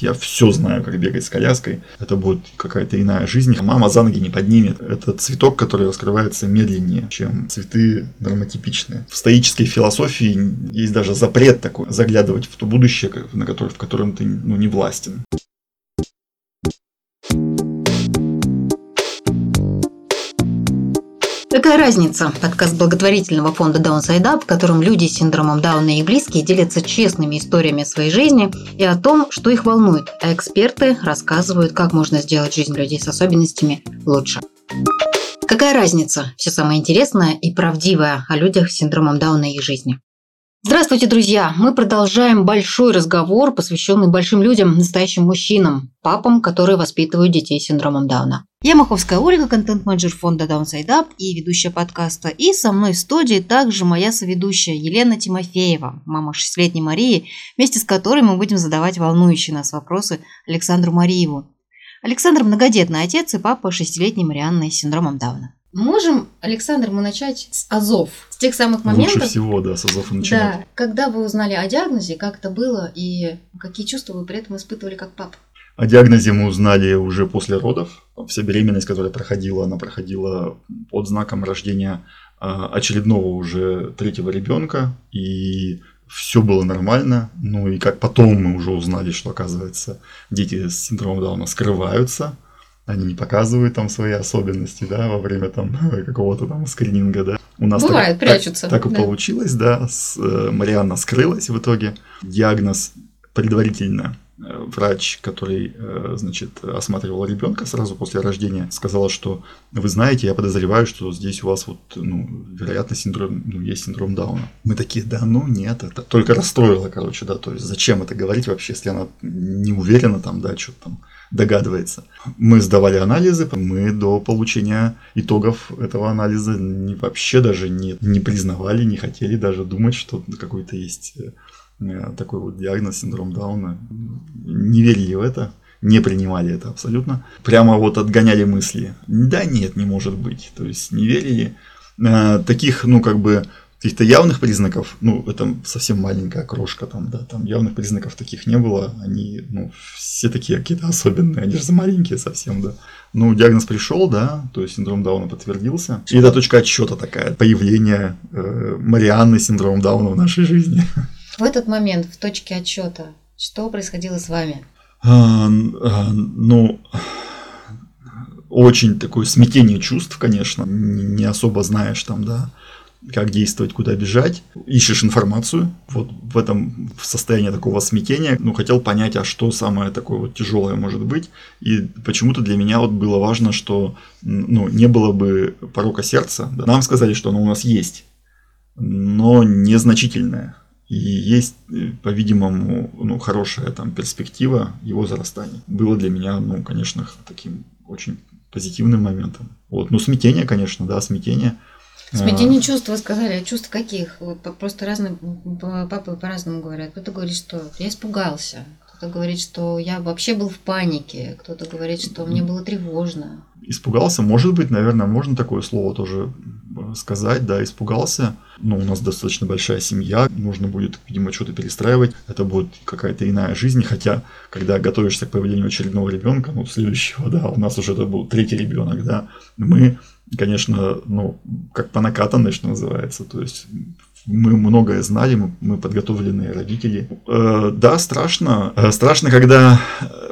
Я все знаю, как бегать с коляской. Это будет какая-то иная жизнь. Мама за ноги не поднимет. Это цветок, который раскрывается медленнее, чем цветы нормотипичные. В стоической философии есть даже запрет такой заглядывать в то будущее, на которое, в котором ты ну, не властен. Какая разница? Подкаст благотворительного фонда Downside Up, в котором люди с синдромом Дауна и близкие делятся честными историями своей жизни и о том, что их волнует, а эксперты рассказывают, как можно сделать жизнь людей с особенностями лучше. Какая разница? Все самое интересное и правдивое о людях с синдромом Дауна и их жизни. Здравствуйте, друзья! Мы продолжаем большой разговор, посвященный большим людям, настоящим мужчинам, папам, которые воспитывают детей с синдромом Дауна. Я Маховская Ольга, контент-менеджер фонда Downside Up и ведущая подкаста. И со мной в студии также моя соведущая Елена Тимофеева, мама шестилетней Марии, вместе с которой мы будем задавать волнующие нас вопросы Александру Мариеву. Александр многодетный отец и папа шестилетней Марианны с синдромом Дауна. Можем, Александр, мы начать с АЗОВ, с тех самых моментов. Лучше всего, да, с АЗОВ начинать. Да, когда вы узнали о диагнозе, как это было и какие чувства вы при этом испытывали как папа? О диагнозе мы узнали уже после родов. Вся беременность, которая проходила, она проходила под знаком рождения а, очередного уже третьего ребенка. И все было нормально. Ну и как потом мы уже узнали, что оказывается дети с синдромом Дауна скрываются. Они не показывают там свои особенности, да, во время там какого-то там скрининга, да. У нас Бывает, так, прячутся. Так, так да. и получилось, да. С, э, Марианна скрылась в итоге. Диагноз предварительно врач, который, э, значит, осматривал ребенка сразу после рождения, сказала, что вы знаете, я подозреваю, что здесь у вас вот, ну, вероятно, синдром, ну, есть синдром Дауна. Мы такие, да, ну нет, это только расстроило, короче, да, то есть зачем это говорить вообще, если она не уверена там, да, что там догадывается. Мы сдавали анализы, мы до получения итогов этого анализа не, вообще даже не, не признавали, не хотели даже думать, что какой-то есть э, такой вот диагноз, синдром Дауна. Не верили в это, не принимали это абсолютно. Прямо вот отгоняли мысли. Да нет, не может быть. То есть не верили. Э, таких, ну как бы, каких-то явных признаков, ну, это совсем маленькая крошка там, да, там явных признаков таких не было, они, ну, все такие какие-то особенные, они же маленькие совсем, да. Ну, диагноз пришел, да, то есть синдром Дауна подтвердился. И это точка отсчета такая, появление э, Марианны с синдромом Дауна в нашей жизни. В этот момент, в точке отчета, что происходило с вами? А, а, ну, очень такое смятение чувств, конечно. Не особо знаешь там, да, как действовать, куда бежать. Ищешь информацию. Вот в этом в состоянии такого смятения, ну, хотел понять, а что самое такое вот тяжелое может быть. И почему-то для меня вот было важно, что, ну, не было бы порока сердца. Нам сказали, что оно у нас есть, но незначительное. И есть, э, по-видимому, ну, хорошая там перспектива его зарастания. Было для меня, ну, конечно, таким очень позитивным моментом. Вот, ну, смятение, конечно, да, смятение. Смятение а... чувств, вы сказали, а чувств каких? Вот просто разные папы по-разному говорят. Кто-то говорит, что я испугался, кто-то говорит, что я вообще был в панике, кто-то говорит, что мне было тревожно. Испугался, может быть, наверное, можно такое слово тоже сказать, да, испугался. Но у нас достаточно большая семья, нужно будет, видимо, что-то перестраивать. Это будет какая-то иная жизнь, хотя, когда готовишься к появлению очередного ребенка, ну, следующего, да, у нас уже это был третий ребенок, да, мы, конечно, ну, как по накатанной, что называется, то есть мы многое знали, мы, подготовленные родители. Э, да, страшно. Э, страшно, когда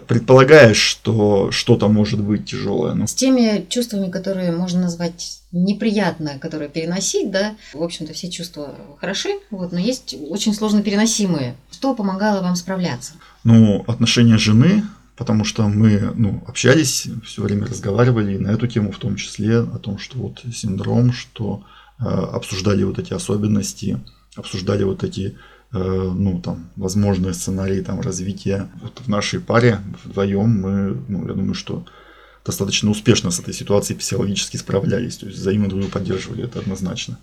предполагаешь, что что-то может быть тяжелое. Но... С теми чувствами, которые можно назвать неприятно, которые переносить, да, в общем-то, все чувства хороши, вот, но есть очень сложно переносимые. Что помогало вам справляться? Ну, отношения жены, потому что мы ну, общались, все время разговаривали на эту тему в том числе, о том, что вот синдром, что э, обсуждали вот эти особенности, обсуждали вот эти э, ну, там, возможные сценарии там, развития. Вот в нашей паре вдвоем мы, ну, я думаю, что достаточно успешно с этой ситуацией психологически справлялись. То есть взаимно друг друга поддерживали, это однозначно.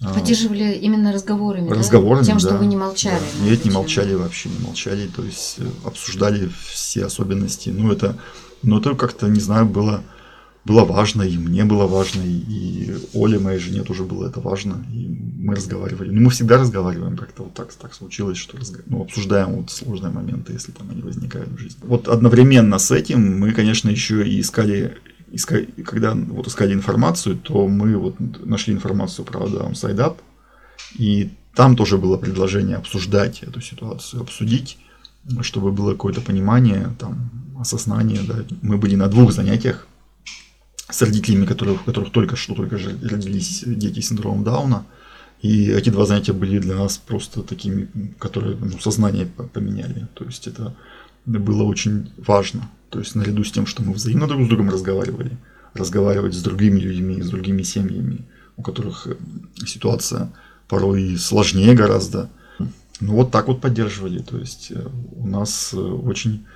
А, поддерживали именно разговорами, разговорами да? Тем, да, что вы не молчали. Да. Нет, не молчали вообще, не молчали. То есть э, обсуждали все особенности. Ну, это, ну, это как-то, не знаю, было было важно, и мне было важно, и Оле, моей жене, тоже было это важно, и мы разговаривали. Ну, мы всегда разговариваем, как-то вот так, так случилось, что разг... ну, обсуждаем вот сложные моменты, если там они возникают в жизни. Вот одновременно с этим мы, конечно, еще и искали, искали когда вот искали информацию, то мы вот нашли информацию про Даунсайд Up, и там тоже было предложение обсуждать эту ситуацию, обсудить, чтобы было какое-то понимание, там, осознание, да. Мы были на двух занятиях с родителями, которые, у которых только что только же родились дети с синдромом Дауна. И эти два занятия были для нас просто такими, которые ну, сознание поменяли. То есть это было очень важно. То есть наряду с тем, что мы взаимно друг с другом разговаривали, разговаривать с другими людьми, с другими семьями, у которых э, ситуация порой сложнее гораздо. Ну вот так вот поддерживали. То есть э, у нас э, очень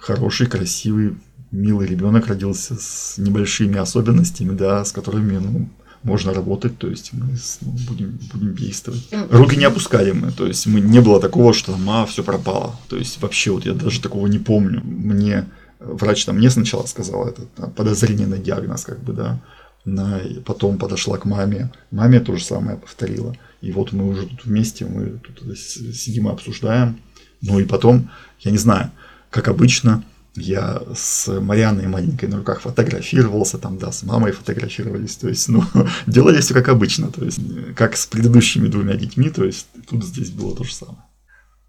хороший, красивый милый ребенок родился с небольшими особенностями, да, с которыми ну, можно работать, то есть мы ну, будем, будем действовать. Руки не опускали мы, то есть мы не было такого, что там, а, все пропало. То есть вообще вот я даже такого не помню. Мне врач там мне сначала сказал это подозрение на диагноз, как бы, да. На, потом подошла к маме, маме то же самое повторила. И вот мы уже тут вместе, мы тут сидим и обсуждаем. Ну и потом, я не знаю, как обычно, я с Марианной маленькой на руках фотографировался, там, да, с мамой фотографировались, то есть, ну, делали все как обычно, то есть, как с предыдущими двумя детьми, то есть, тут здесь было то же самое.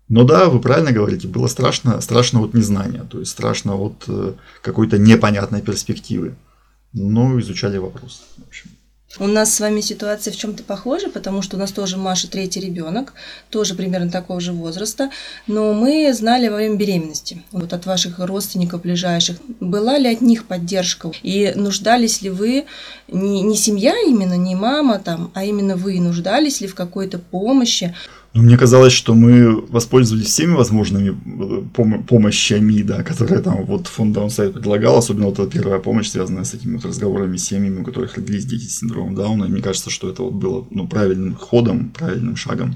Но да, вы правильно говорите, было страшно, страшно от незнания, то есть, страшно от э, какой-то непонятной перспективы. Но изучали вопрос, в общем. У нас с вами ситуация в чем-то похожа, потому что у нас тоже Маша третий ребенок, тоже примерно такого же возраста, но мы знали во время беременности, вот от ваших родственников ближайших, была ли от них поддержка и нуждались ли вы, не, не семья именно, не мама там, а именно вы нуждались ли в какой-то помощи? Ну, мне казалось, что мы воспользовались всеми возможными э, пом- помощами, да, которые там вот фонд Даунсайд предлагал, особенно вот эта первая помощь, связанная с этими вот разговорами с семьями, у которых родились дети с синдромом Дауна. И мне кажется, что это вот было ну, правильным ходом, правильным шагом.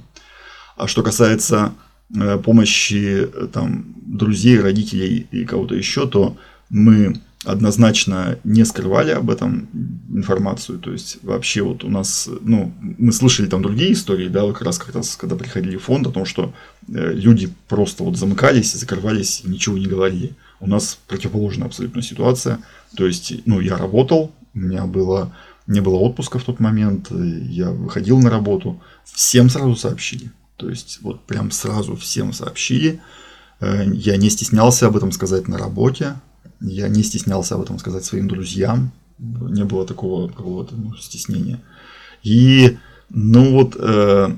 А что касается э, помощи э, там, друзей, родителей и кого-то еще, то мы однозначно не скрывали об этом информацию. То есть вообще вот у нас, ну, мы слышали там другие истории, да, как раз как раз когда приходили в фонд, о том, что э, люди просто вот замыкались, закрывались и ничего не говорили. У нас противоположная абсолютно ситуация. То есть, ну, я работал, у меня было, не было отпуска в тот момент, я выходил на работу, всем сразу сообщили. То есть, вот прям сразу всем сообщили. Э, я не стеснялся об этом сказать на работе, я не стеснялся об этом сказать своим друзьям. Не было такого какого-то ну, стеснения. И ну вот э,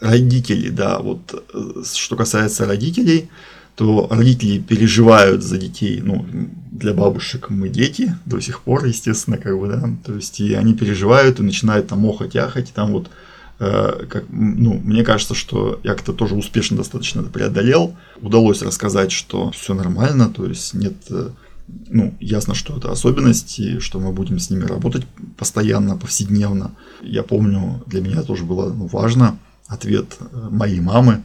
родители, да, вот э, что касается родителей, то родители переживают за детей, ну, для бабушек мы дети до сих пор, естественно, как бы, да, то есть и они переживают и начинают там охать, ахать, там вот, как, ну, мне кажется, что я как-то тоже успешно достаточно это преодолел, удалось рассказать, что все нормально, то есть нет э, ну, ясно, что это особенность, и что мы будем с ними работать постоянно, повседневно. Я помню, для меня тоже было ну, важно ответ э, моей мамы,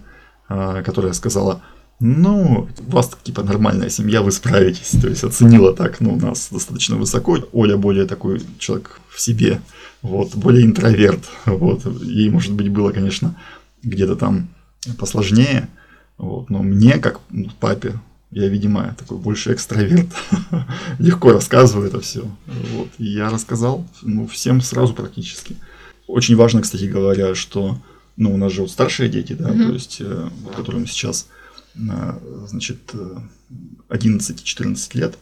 э, которая сказала, ну, у вас типа нормальная семья, вы справитесь. То есть оценила так, ну, нас достаточно высоко. Оля более такой человек в себе, вот, более интроверт. Вот, ей, может быть, было, конечно, где-то там посложнее. Вот, но мне, как папе, я, видимо, такой больше экстраверт. Легко рассказываю это все. Вот. И я рассказал ну, всем сразу практически. Очень важно, кстати говоря, что ну, у нас же вот старшие дети, да, mm-hmm. то есть, э, которым сейчас, значит, 11-14 лет.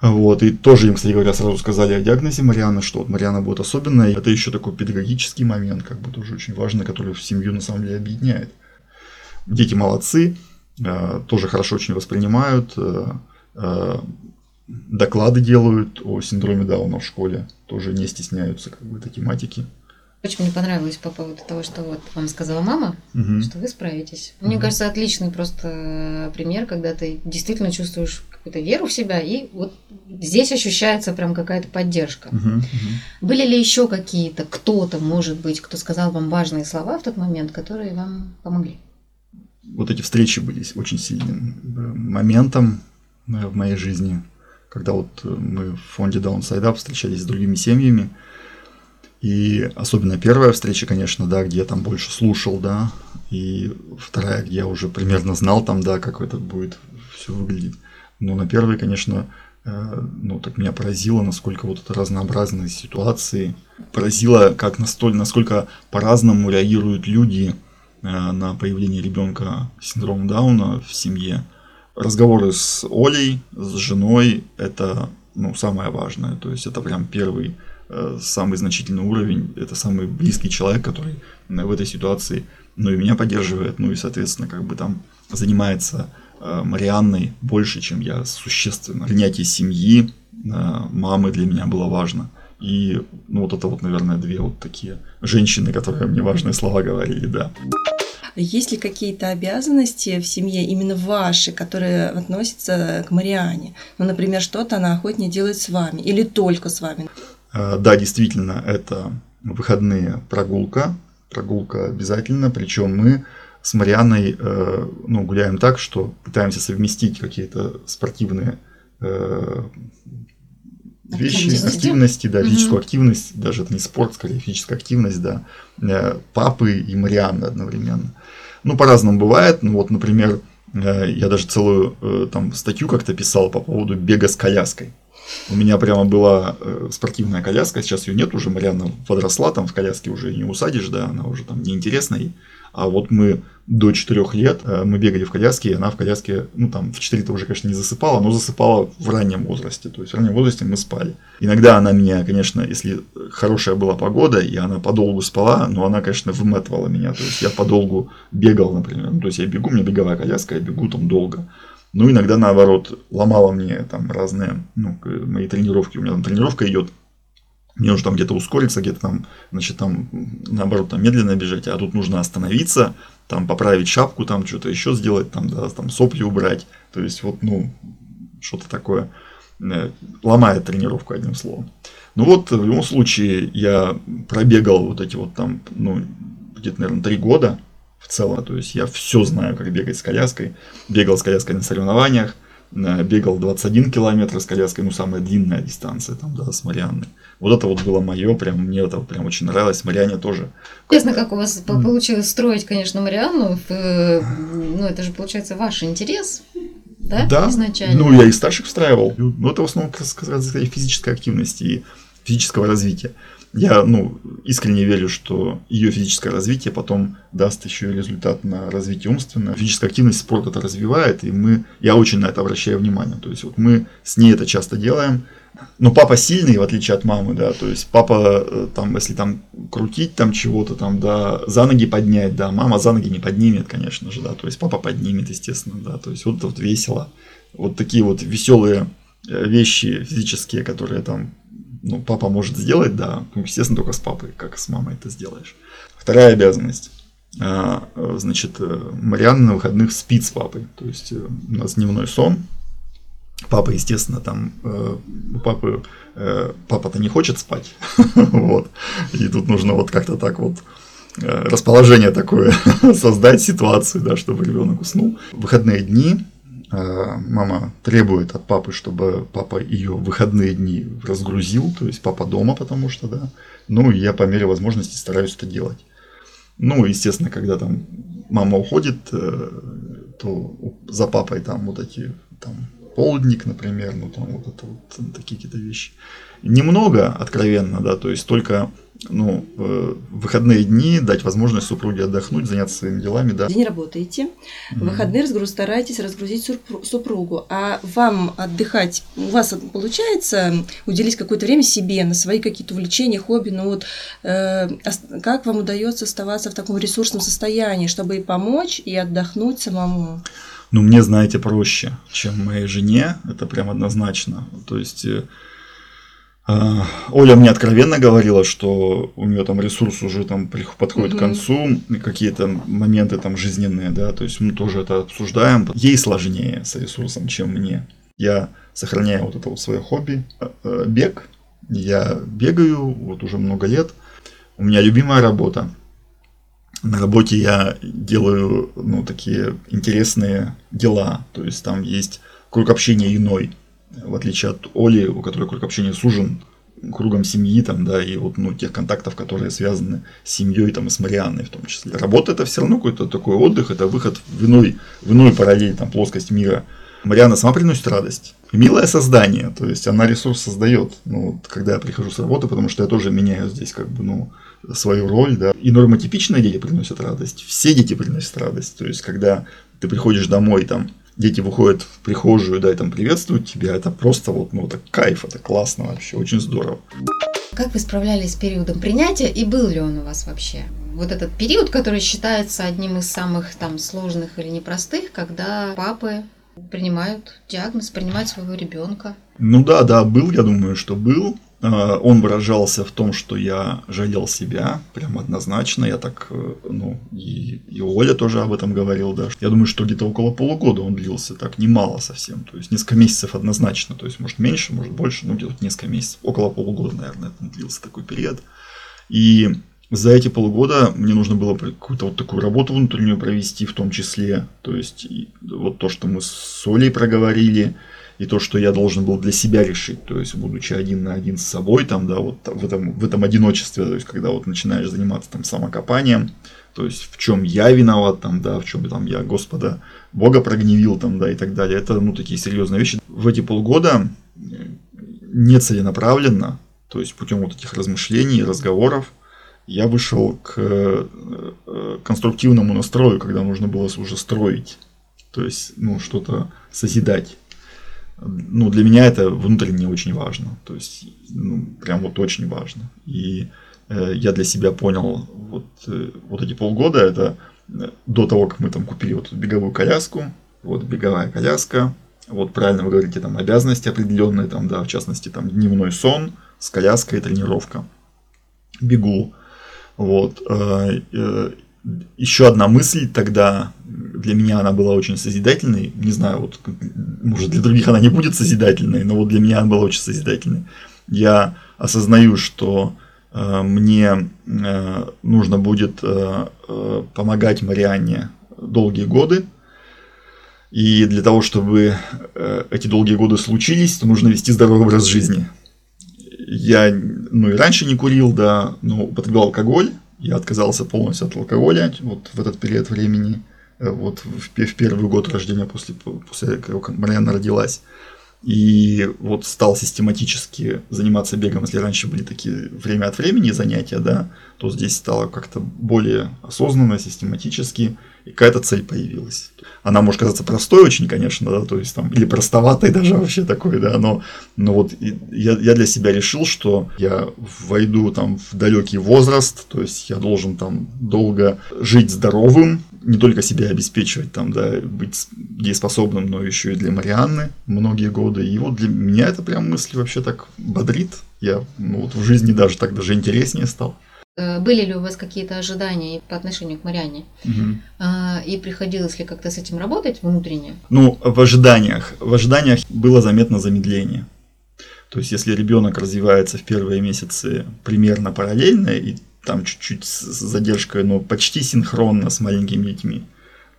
Вот, и тоже им, кстати говоря, сразу сказали о диагнозе Марианы, что вот Мариана будет особенная. Это еще такой педагогический момент, как бы тоже очень важный, который в семью на самом деле объединяет. Дети молодцы, Э, тоже хорошо очень воспринимают, э, э, доклады делают о синдроме Дауна в школе, тоже не стесняются как бы этой тематики. Очень мне понравилось по поводу того, что вот вам сказала мама, угу. что вы справитесь. Мне угу. кажется, отличный просто пример, когда ты действительно чувствуешь какую-то веру в себя, и вот здесь ощущается прям какая-то поддержка. Угу, угу. Были ли еще какие-то, кто-то, может быть, кто сказал вам важные слова в тот момент, которые вам помогли? вот эти встречи были очень сильным э, моментом э, в моей жизни. когда вот э, мы в фонде Downside Up встречались с другими семьями, и особенно первая встреча, конечно, да, где я там больше слушал, да, и вторая, где я уже примерно знал там, да, как это будет все выглядеть. Но на первой, конечно, э, ну, так меня поразило, насколько вот это разнообразные ситуации, поразило, как настоль, насколько по-разному реагируют люди э, на появление ребенка с синдромом Дауна в семье. Разговоры с Олей, с женой, это ну, самое важное, то есть это прям первый самый значительный уровень, это самый близкий человек, который в этой ситуации, ну и меня поддерживает, ну и, соответственно, как бы там занимается э, Марианной больше, чем я, существенно. Принятие семьи, э, мамы для меня было важно. И, ну, вот это вот, наверное, две вот такие женщины, которые мне важные слова говорили, да. Есть ли какие-то обязанности в семье, именно ваши, которые относятся к Мариане? Ну, например, что-то она охотнее делает с вами или только с вами? Э, да, действительно, это выходные прогулка. Прогулка обязательно. Причем мы с Марианной э, ну, гуляем так, что пытаемся совместить какие-то спортивные э, вещи, активности, активности да, физическую угу. активность, даже это не спорт, скорее физическая активность, да, папы и Марианны одновременно. Ну, по-разному бывает. Ну, вот, например, я даже целую там статью как-то писал по поводу бега с коляской. У меня прямо была э, спортивная коляска, сейчас ее нет уже, Марианна подросла, там в коляске уже не усадишь, да, она уже там неинтересная. А вот мы до 4 лет, э, мы бегали в коляске, и она в коляске, ну там в 4 то уже, конечно, не засыпала, но засыпала в раннем возрасте. То есть в раннем возрасте мы спали. Иногда она меня, конечно, если хорошая была погода, и она подолгу спала, но она, конечно, выметывала меня. То есть я подолгу бегал, например. Ну, то есть я бегу, у меня беговая коляска, я бегу там долго. Ну, иногда наоборот, ломала мне там разные, ну, мои тренировки. У меня там тренировка идет, мне нужно там где-то ускориться, где-то там, значит, там, наоборот, там медленно бежать, а тут нужно остановиться, там поправить шапку, там что-то еще сделать, там, да, там сопли убрать. То есть, вот, ну, что-то такое э, ломает тренировку, одним словом. Ну вот, в любом случае, я пробегал вот эти вот там, ну, где-то, наверное, три года, в целом. То есть я все знаю, как бегать с коляской. Бегал с коляской на соревнованиях, бегал 21 километр с коляской, ну, самая длинная дистанция, там, да, с Марианной. Вот это вот было мое, прям, мне это прям очень нравилось, Мариане тоже. Интересно, как у вас получилось строить, конечно, Марианну, э, ну, это же, получается, ваш интерес, да, да, изначально? ну, я и старших встраивал. Ну, это в основном, как сказать, физической активности и физического развития я ну, искренне верю, что ее физическое развитие потом даст еще результат на развитие умственное. Физическая активность спорт это развивает, и мы, я очень на это обращаю внимание. То есть вот мы с ней это часто делаем. Но папа сильный, в отличие от мамы, да, то есть папа, э, там, если там крутить там чего-то, там, да, за ноги поднять, да, мама за ноги не поднимет, конечно же, да, то есть папа поднимет, естественно, да, то есть вот это вот весело. Вот такие вот веселые э, вещи физические, которые там ну, папа может сделать, да, естественно, только с папой, как с мамой это сделаешь. Вторая обязанность. А, значит, э, Марианна на выходных спит с папой. То есть э, у нас дневной сон. Папа, естественно, там э, папы папа-то не хочет спать. вот. И тут нужно вот как-то так вот расположение такое создать ситуацию, да, чтобы ребенок уснул. Выходные дни Э, мама требует от папы, чтобы папа ее выходные дни разгрузил, то есть папа дома, потому что, да. Ну, и я по мере возможности стараюсь это делать. Ну, естественно, когда там мама уходит, э, то за папой там вот эти там полдник, например, ну там вот это вот такие какие-то вещи. Немного, откровенно, да, то есть только ну, в выходные дни дать возможность супруге отдохнуть, заняться своими делами, да. День работаете, в выходные разгруз, стараетесь разгрузить супругу, а вам отдыхать, у вас получается уделить какое-то время себе, на свои какие-то увлечения, хобби, ну вот э, как вам удается оставаться в таком ресурсном состоянии, чтобы и помочь, и отдохнуть самому? Ну, мне, знаете, проще, чем моей жене, это прям однозначно, то есть э, Оля мне откровенно говорила, что у нее там ресурс уже там подходит угу. к концу, какие-то моменты там жизненные, да, то есть мы тоже это обсуждаем. Ей сложнее с ресурсом, чем мне. Я сохраняю вот это вот свое хобби, э, э, бег. Я бегаю вот уже много лет. У меня любимая работа. На работе я делаю, ну, такие интересные дела. То есть там есть круг общения иной. В отличие от Оли, у которой круг общения сужен кругом семьи, там, да, и вот, ну, тех контактов, которые связаны с семьей, там, и с Марианной в том числе. Работа это все равно какой-то такой отдых, это выход в иной, в иной параллель, там, плоскость мира. Марианна сама приносит радость. Милое создание, то есть она ресурс создает. Ну, вот, когда я прихожу с работы, потому что я тоже меняю здесь, как бы, ну, свою роль, да. И нормотипичные дети приносят радость, все дети приносят радость. То есть, когда ты приходишь домой, там, дети выходят в прихожую, да, и там приветствуют тебя, это просто вот, ну, это кайф, это классно вообще, очень здорово. Как вы справлялись с периодом принятия и был ли он у вас вообще? Вот этот период, который считается одним из самых там сложных или непростых, когда папы принимают диагноз, принимают своего ребенка. Ну да, да, был, я думаю, что был. А, он выражался в том, что я жалел себя, прям однозначно. Я так, э, ну, и, и Оля тоже об этом говорил, да. Я думаю, что где-то около полугода он длился, так немало совсем. То есть несколько месяцев однозначно. То есть, может, меньше, может, больше, ну, где-то несколько месяцев. Около полугода, наверное, это длился такой период. И за эти полгода мне нужно было какую-то вот такую работу внутреннюю провести, в том числе. То есть, вот то, что мы с Олей проговорили, и то, что я должен был для себя решить, то есть, будучи один на один с собой, там, да, вот в этом, в этом одиночестве, то есть, когда вот начинаешь заниматься там самокопанием, то есть, в чем я виноват, там, да, в чем там я Господа Бога прогневил, там, да, и так далее. Это, ну, такие серьезные вещи. В эти полгода нецеленаправленно, то есть, путем вот этих размышлений, разговоров, я вышел к э, конструктивному настрою, когда нужно было уже строить, то есть, ну, что-то созидать ну, для меня это внутренне очень важно. То есть, ну, прям вот очень важно. И э, я для себя понял, вот, э, вот эти полгода, это э, до того, как мы там купили вот беговую коляску, вот беговая коляска, вот правильно вы говорите, там обязанности определенные, там, да, в частности, там дневной сон с коляской и тренировка. Бегу. Вот. Э, э, еще одна мысль тогда, для меня она была очень созидательной. Не знаю, вот, может, для других она не будет созидательной, но вот для меня она была очень созидательной. Я осознаю, что э, мне э, нужно будет э, э, помогать Марианне долгие годы. И для того, чтобы э, эти долгие годы случились, нужно вести здоровый образ жизни. Я, ну и раньше не курил, да, но употреблял алкоголь я отказался полностью от алкоголя вот в этот период времени, э, вот в, в первый год рождения после, после как Марьяна родилась. И вот стал систематически заниматься бегом, если раньше были такие время от времени занятия, да, то здесь стало как-то более осознанно, систематически, и какая-то цель появилась. Она может казаться простой очень, конечно, да, то есть там, или простоватой даже вообще такой, да, но, но вот я, я для себя решил, что я войду там в далекий возраст, то есть я должен там долго жить здоровым, не только себя обеспечивать, там, да, быть дееспособным, но еще и для Марианны многие годы. И вот для меня это прям мысль вообще так бодрит. Я ну, вот в жизни даже так даже интереснее стал. Э, были ли у вас какие-то ожидания по отношению к Марианне? Угу. И приходилось ли как-то с этим работать внутренне? Ну, в ожиданиях. В ожиданиях было заметно замедление. То есть, если ребенок развивается в первые месяцы примерно параллельно, и там чуть-чуть с задержкой, но почти синхронно с маленькими детьми,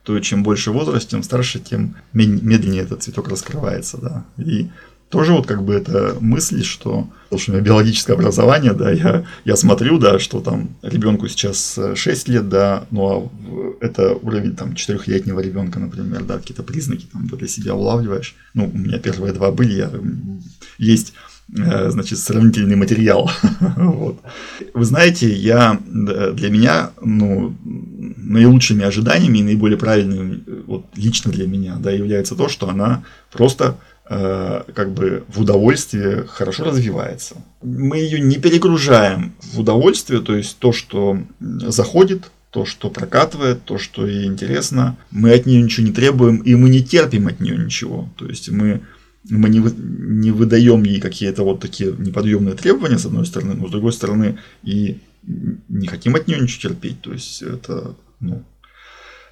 то чем больше возраст, тем старше, тем медленнее этот цветок раскрывается, да. И тоже вот как бы это мысль, что, что у меня биологическое образование, да, я, я смотрю, да, что там ребенку сейчас 6 лет, да, ну а это уровень там 4-летнего ребенка, например, да, какие-то признаки там для себя улавливаешь. Ну, у меня первые два были, я, есть э, значит, сравнительный материал. вот. Вы знаете, я, для меня, ну, наилучшими ожиданиями и наиболее правильными, вот лично для меня, да, является то, что она просто Э, как бы в удовольствие хорошо развивается. Мы ее не перегружаем в удовольствие, то есть то, что заходит, то, что прокатывает, то, что ей интересно, мы от нее ничего не требуем, и мы не терпим от нее ничего. То есть мы, мы не, не выдаем ей какие-то вот такие неподъемные требования, с одной стороны, но с другой стороны и не хотим от нее ничего терпеть. То есть это ну,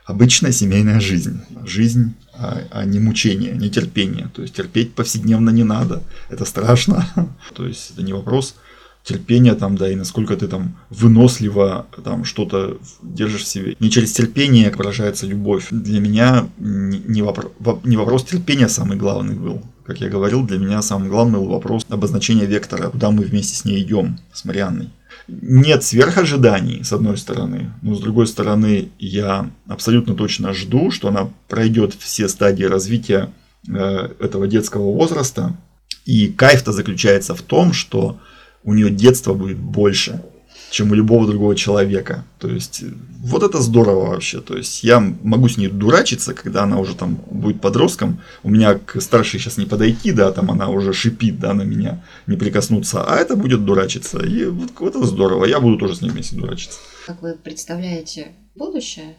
обычная семейная жизнь. Жизнь, а, а не мучение, не терпение. То есть терпеть повседневно не надо. Это страшно. То есть это не вопрос терпения там, да, и насколько ты там выносливо там что-то держишь в себе. Не через терпение выражается любовь. Для меня не, вопрос, не вопрос терпения самый главный был, как я говорил, для меня самым главным был вопрос обозначения вектора, куда мы вместе с ней идем, с Марианной. Нет сверхожиданий, с одной стороны, но с другой стороны, я абсолютно точно жду, что она пройдет все стадии развития э, этого детского возраста. И кайф-то заключается в том, что у нее детство будет больше, чем у любого другого человека. То есть, вот это здорово вообще. То есть, я могу с ней дурачиться, когда она уже там будет подростком. У меня к старшей сейчас не подойти, да, там она уже шипит, да, на меня, не прикоснуться. А это будет дурачиться. И вот, вот это здорово. Я буду тоже с ней вместе дурачиться. Как вы представляете будущее?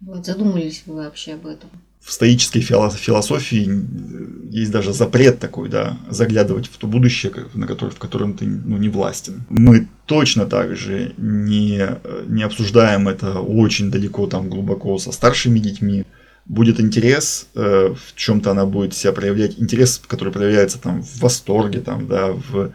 Вот, задумались вы вообще об этом? В стоической философии есть даже запрет такой, да, заглядывать в то будущее, на которое, в котором ты ну, не властен. Мы точно так же не, не обсуждаем это очень далеко, там, глубоко со старшими детьми. Будет интерес, э, в чем-то она будет себя проявлять, интерес, который проявляется там в восторге, там, да, в,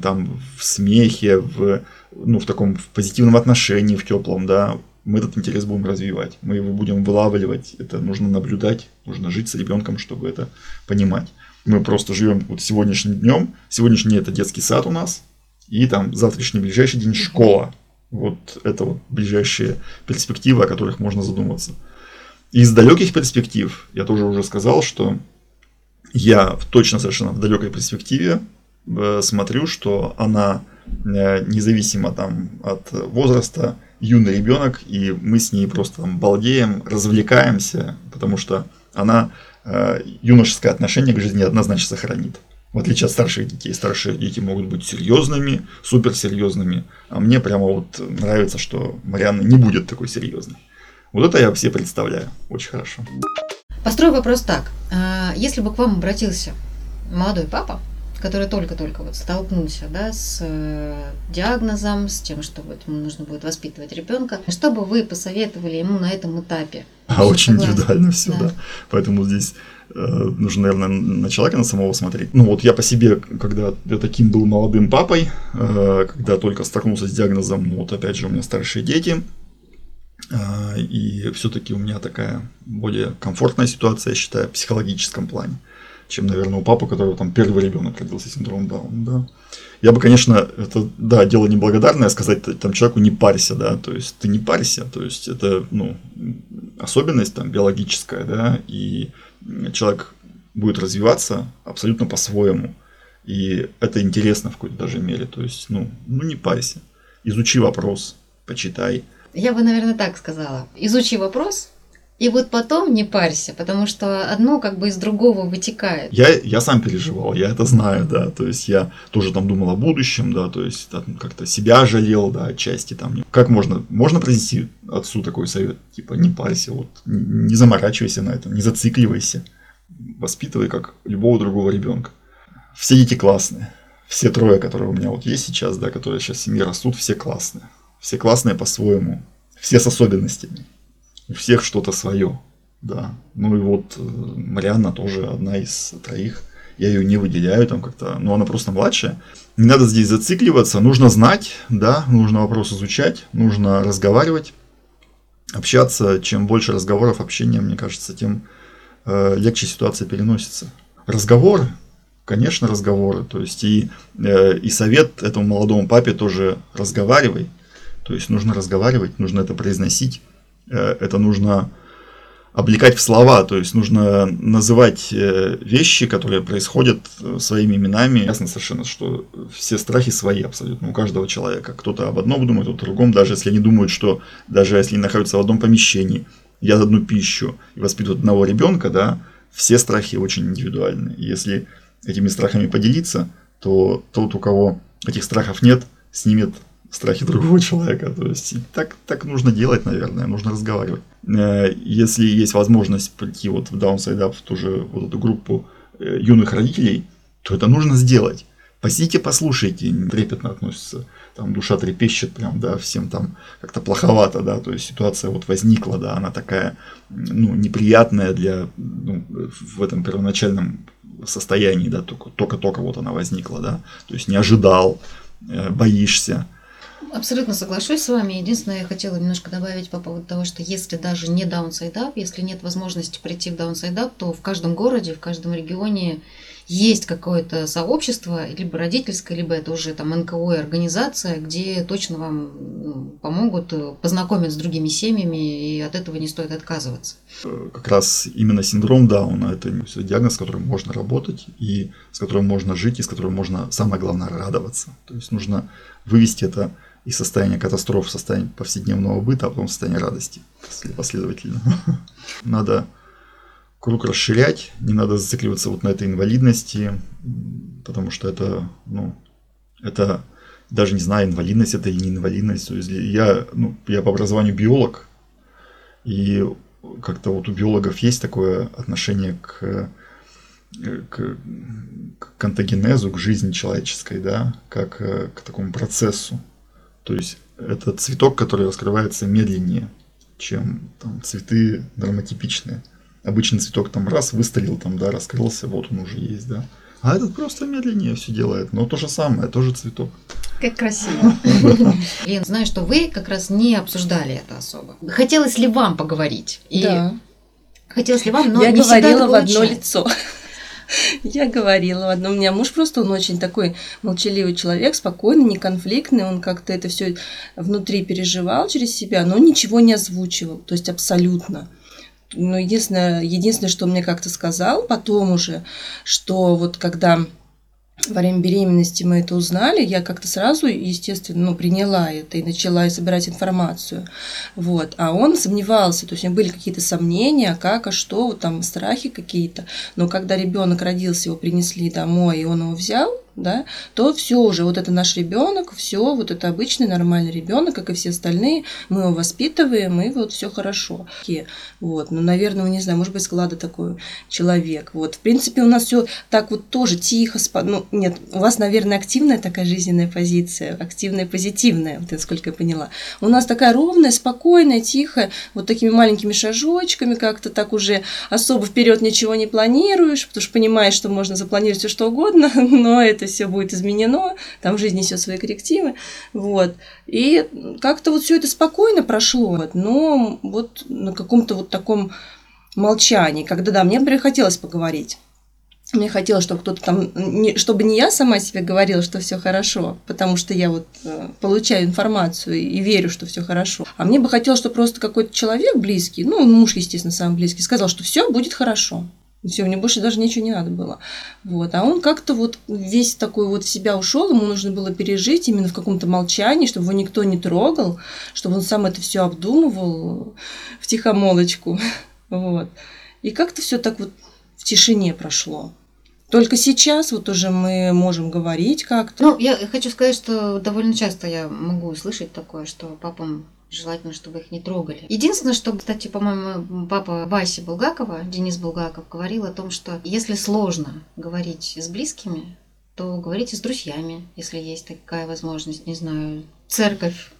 там, в смехе, в, ну, в таком в позитивном отношении, в теплом, да, мы этот интерес будем развивать, мы его будем вылавливать, это нужно наблюдать, нужно жить с ребенком, чтобы это понимать. Мы просто живем вот сегодняшним днем, сегодняшний это детский сад у нас, и там завтрашний ближайший день школа. Вот это вот ближайшие перспективы, о которых можно задуматься. Из далеких перспектив я тоже уже сказал, что я точно совершенно в далекой перспективе э, смотрю, что она э, независимо там от возраста юный ребенок, и мы с ней просто там балдеем, развлекаемся, потому что она э, юношеское отношение к жизни однозначно сохранит. В отличие от старших детей. Старшие дети могут быть серьезными, суперсерьезными. А мне прямо вот нравится, что Марианна не будет такой серьезной. Вот это я все представляю. Очень хорошо. Построю вопрос так. А, если бы к вам обратился молодой папа, который только-только вот столкнулся да, с э, диагнозом, с тем, что вот ему нужно будет воспитывать ребенка. Что бы вы посоветовали ему на этом этапе? А очень согласен. индивидуально все, да. да. Поэтому здесь э, нужно, наверное, на человека на самого смотреть. Ну вот я по себе, когда я таким был молодым папой, э, когда только столкнулся с диагнозом, ну вот опять же у меня старшие дети, э, и все-таки у меня такая более комфортная ситуация, я считаю, в психологическом плане чем, наверное, у папы, которого там первый ребенок родился с синдромом Дауна, да. Я бы, конечно, это, да, дело неблагодарное, сказать там человеку не парься, да, то есть ты не парься, то есть это, ну, особенность там биологическая, да, и человек будет развиваться абсолютно по-своему, и это интересно в какой-то даже мере, то есть, ну, ну не парься, изучи вопрос, почитай. Я бы, наверное, так сказала. Изучи вопрос, и вот потом не парься, потому что одно как бы из другого вытекает. Я, я сам переживал, я это знаю, да, то есть я тоже там думал о будущем, да, то есть там, как-то себя жалел, да, отчасти там. Как можно, можно произнести отцу такой совет, типа не парься, вот, не заморачивайся на этом, не зацикливайся, воспитывай как любого другого ребенка. Все дети классные, все трое, которые у меня вот есть сейчас, да, которые сейчас в семье растут, все классные, все классные по-своему, все с особенностями у всех что-то свое. Да. Ну и вот э, Марианна тоже одна из троих. Я ее не выделяю там как-то, но она просто младшая. Не надо здесь зацикливаться, нужно знать, да, нужно вопрос изучать, нужно разговаривать, общаться. Чем больше разговоров, общения, мне кажется, тем э, легче ситуация переносится. Разговоры, конечно, разговоры. То есть и, э, и совет этому молодому папе тоже разговаривай. То есть нужно разговаривать, нужно это произносить. Э, это нужно облекать в слова, то есть нужно называть э, вещи, которые происходят э, своими именами. Ясно совершенно, что все страхи свои абсолютно у каждого человека. Кто-то об одном думает, кто-то о другом, даже если они думают, что даже если они находятся в одном помещении, едят одну пищу и воспитывают одного ребенка, да, все страхи очень индивидуальны. Если этими страхами поделиться, то тот, у кого этих страхов нет, снимет страхи другого человека. То есть так, так нужно делать, наверное, нужно разговаривать. Э, если есть возможность прийти вот в Downside Up, в ту же вот эту группу э, юных родителей, то это нужно сделать. Посидите, послушайте, трепетно относятся, там душа трепещет, прям, да, всем там как-то плоховато, да, то есть ситуация вот возникла, да, она такая, ну, неприятная для, ну, в этом первоначальном состоянии, да, только-только вот она возникла, да, то есть не ожидал, э, боишься, абсолютно соглашусь с вами. Единственное, я хотела немножко добавить по поводу того, что если даже не up, если нет возможности прийти в up, то в каждом городе, в каждом регионе есть какое-то сообщество, либо родительское, либо это уже там НКО и организация, где точно вам ну, помогут, э, познакомят с другими семьями, и от этого не стоит отказываться. Как раз именно синдром Дауна – это диагноз, с которым можно работать, и с которым можно жить, и с которым можно, самое главное, радоваться. То есть нужно вывести это из состояния катастроф состояние повседневного быта, а потом состояние радости последовательно. Надо круг расширять, не надо зацикливаться вот на этой инвалидности, потому что это, ну, это даже не знаю, инвалидность это или не инвалидность. То есть я, ну, я по образованию биолог, и как-то вот у биологов есть такое отношение к, к, к контагенезу, к жизни человеческой, да, как к такому процессу. То есть это цветок, который раскрывается медленнее, чем там, цветы нормотипичные обычный цветок там раз выстрелил, там, да, раскрылся, вот он уже есть, да. А этот просто медленнее все делает, но то же самое, тоже цветок. Как красиво. Лен, знаю, что вы как раз не обсуждали это особо. Хотелось ли вам поговорить? И да. Хотелось ли вам, но Я не говорила в одно лицо. Я говорила в одном. У меня муж просто, он очень такой молчаливый человек, спокойный, неконфликтный. Он как-то это все внутри переживал через себя, но ничего не озвучивал. То есть абсолютно. Но единственное, единственное, что он мне как-то сказал потом уже, что вот когда во время беременности мы это узнали, я как-то сразу, естественно, ну, приняла это и начала собирать информацию. Вот. А он сомневался, то есть у него были какие-то сомнения, как, а что, вот там страхи какие-то. Но когда ребенок родился, его принесли домой, и он его взял, да, то все уже, вот это наш ребенок, все, вот это обычный нормальный ребенок, как и все остальные, мы его воспитываем, и вот все хорошо. Вот, ну, наверное, не знаю, может быть, склада такой человек. Вот, в принципе, у нас все так вот тоже тихо, спа... ну, нет, у вас, наверное, активная такая жизненная позиция, активная, позитивная, вот насколько я поняла. У нас такая ровная, спокойная, тихая, вот такими маленькими шажочками, как-то так уже особо вперед ничего не планируешь, потому что понимаешь, что можно запланировать все что угодно, но это все будет изменено, там жизнь несет свои коррективы, вот. И как-то вот все это спокойно прошло, но вот на каком-то вот таком молчании, когда, да, мне хотелось поговорить. Мне хотелось, чтобы кто-то там, чтобы не я сама себе говорила, что все хорошо, потому что я вот э, получаю информацию и верю, что все хорошо. А мне бы хотелось, чтобы просто какой-то человек близкий, ну, муж, естественно, самый близкий, сказал, что все будет хорошо. Все, мне больше даже ничего не надо было. Вот. А он как-то вот весь такой вот в себя ушел, ему нужно было пережить именно в каком-то молчании, чтобы его никто не трогал, чтобы он сам это все обдумывал в тихомолочку. Вот. И как-то все так вот в тишине прошло. Только сейчас вот уже мы можем говорить как-то. Ну, я хочу сказать, что довольно часто я могу услышать такое, что папам Желательно, чтобы их не трогали. Единственное, что, кстати, по-моему, папа Васи Булгакова, Денис Булгаков, говорил о том, что если сложно говорить с близкими, то говорите с друзьями, если есть такая возможность, не знаю, церковь,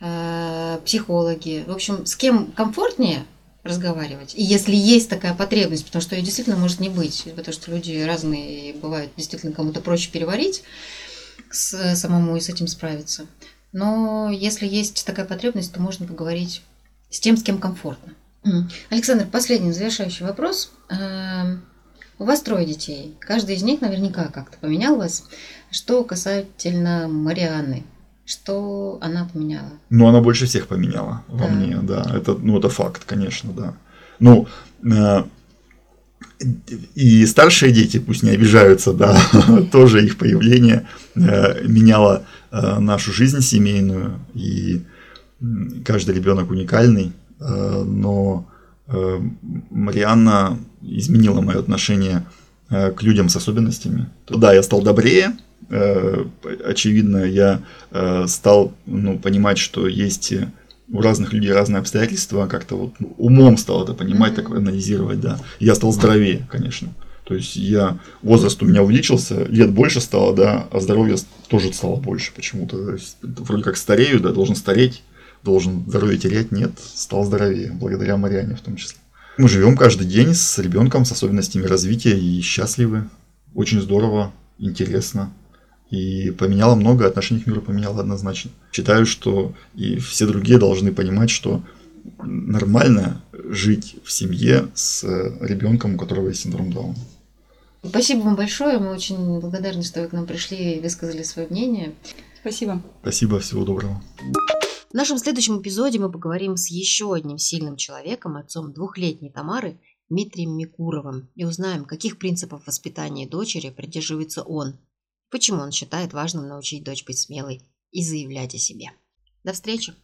э, психологи. В общем, с кем комфортнее разговаривать. И если есть такая потребность, потому что ее действительно может не быть, потому что люди разные, и бывает действительно кому-то проще переварить с самому и с этим справиться, но если есть такая потребность, то можно поговорить с тем, с кем комфортно. Александр, последний завершающий вопрос. Эм, у вас трое детей. Каждый из них наверняка как-то поменял вас. Что касательно Марианны, что она поменяла? Ну, она больше всех поменяла во да. мне, да. Это, ну, это факт, конечно, да. Ну, э, и старшие дети, пусть не обижаются, да, тоже их появление э, меняло э, нашу жизнь семейную, и каждый ребенок уникальный, э, но Марианна изменила мое отношение к людям с особенностями. Да, я стал добрее, очевидно, я стал ну, понимать, что есть у разных людей разные обстоятельства, как-то вот умом стал это понимать, так анализировать, да. Я стал здоровее, конечно. То есть я возраст у меня увеличился, лет больше стало, да, а здоровье тоже стало больше почему-то. Вроде как старею, да, должен стареть, должен здоровье терять, нет, стал здоровее, благодаря Мариане в том числе. Мы живем каждый день с ребенком с особенностями развития и счастливы. Очень здорово, интересно. И поменяла много, отношение к миру поменяла однозначно. Считаю, что и все другие должны понимать, что нормально жить в семье с ребенком, у которого есть синдром Дауна. Спасибо вам большое. Мы очень благодарны, что вы к нам пришли и высказали свое мнение. Спасибо. Спасибо, всего доброго. В нашем следующем эпизоде мы поговорим с еще одним сильным человеком, отцом двухлетней Тамары, Дмитрием Микуровым, и узнаем, каких принципов воспитания дочери придерживается он, почему он считает важным научить дочь быть смелой и заявлять о себе. До встречи!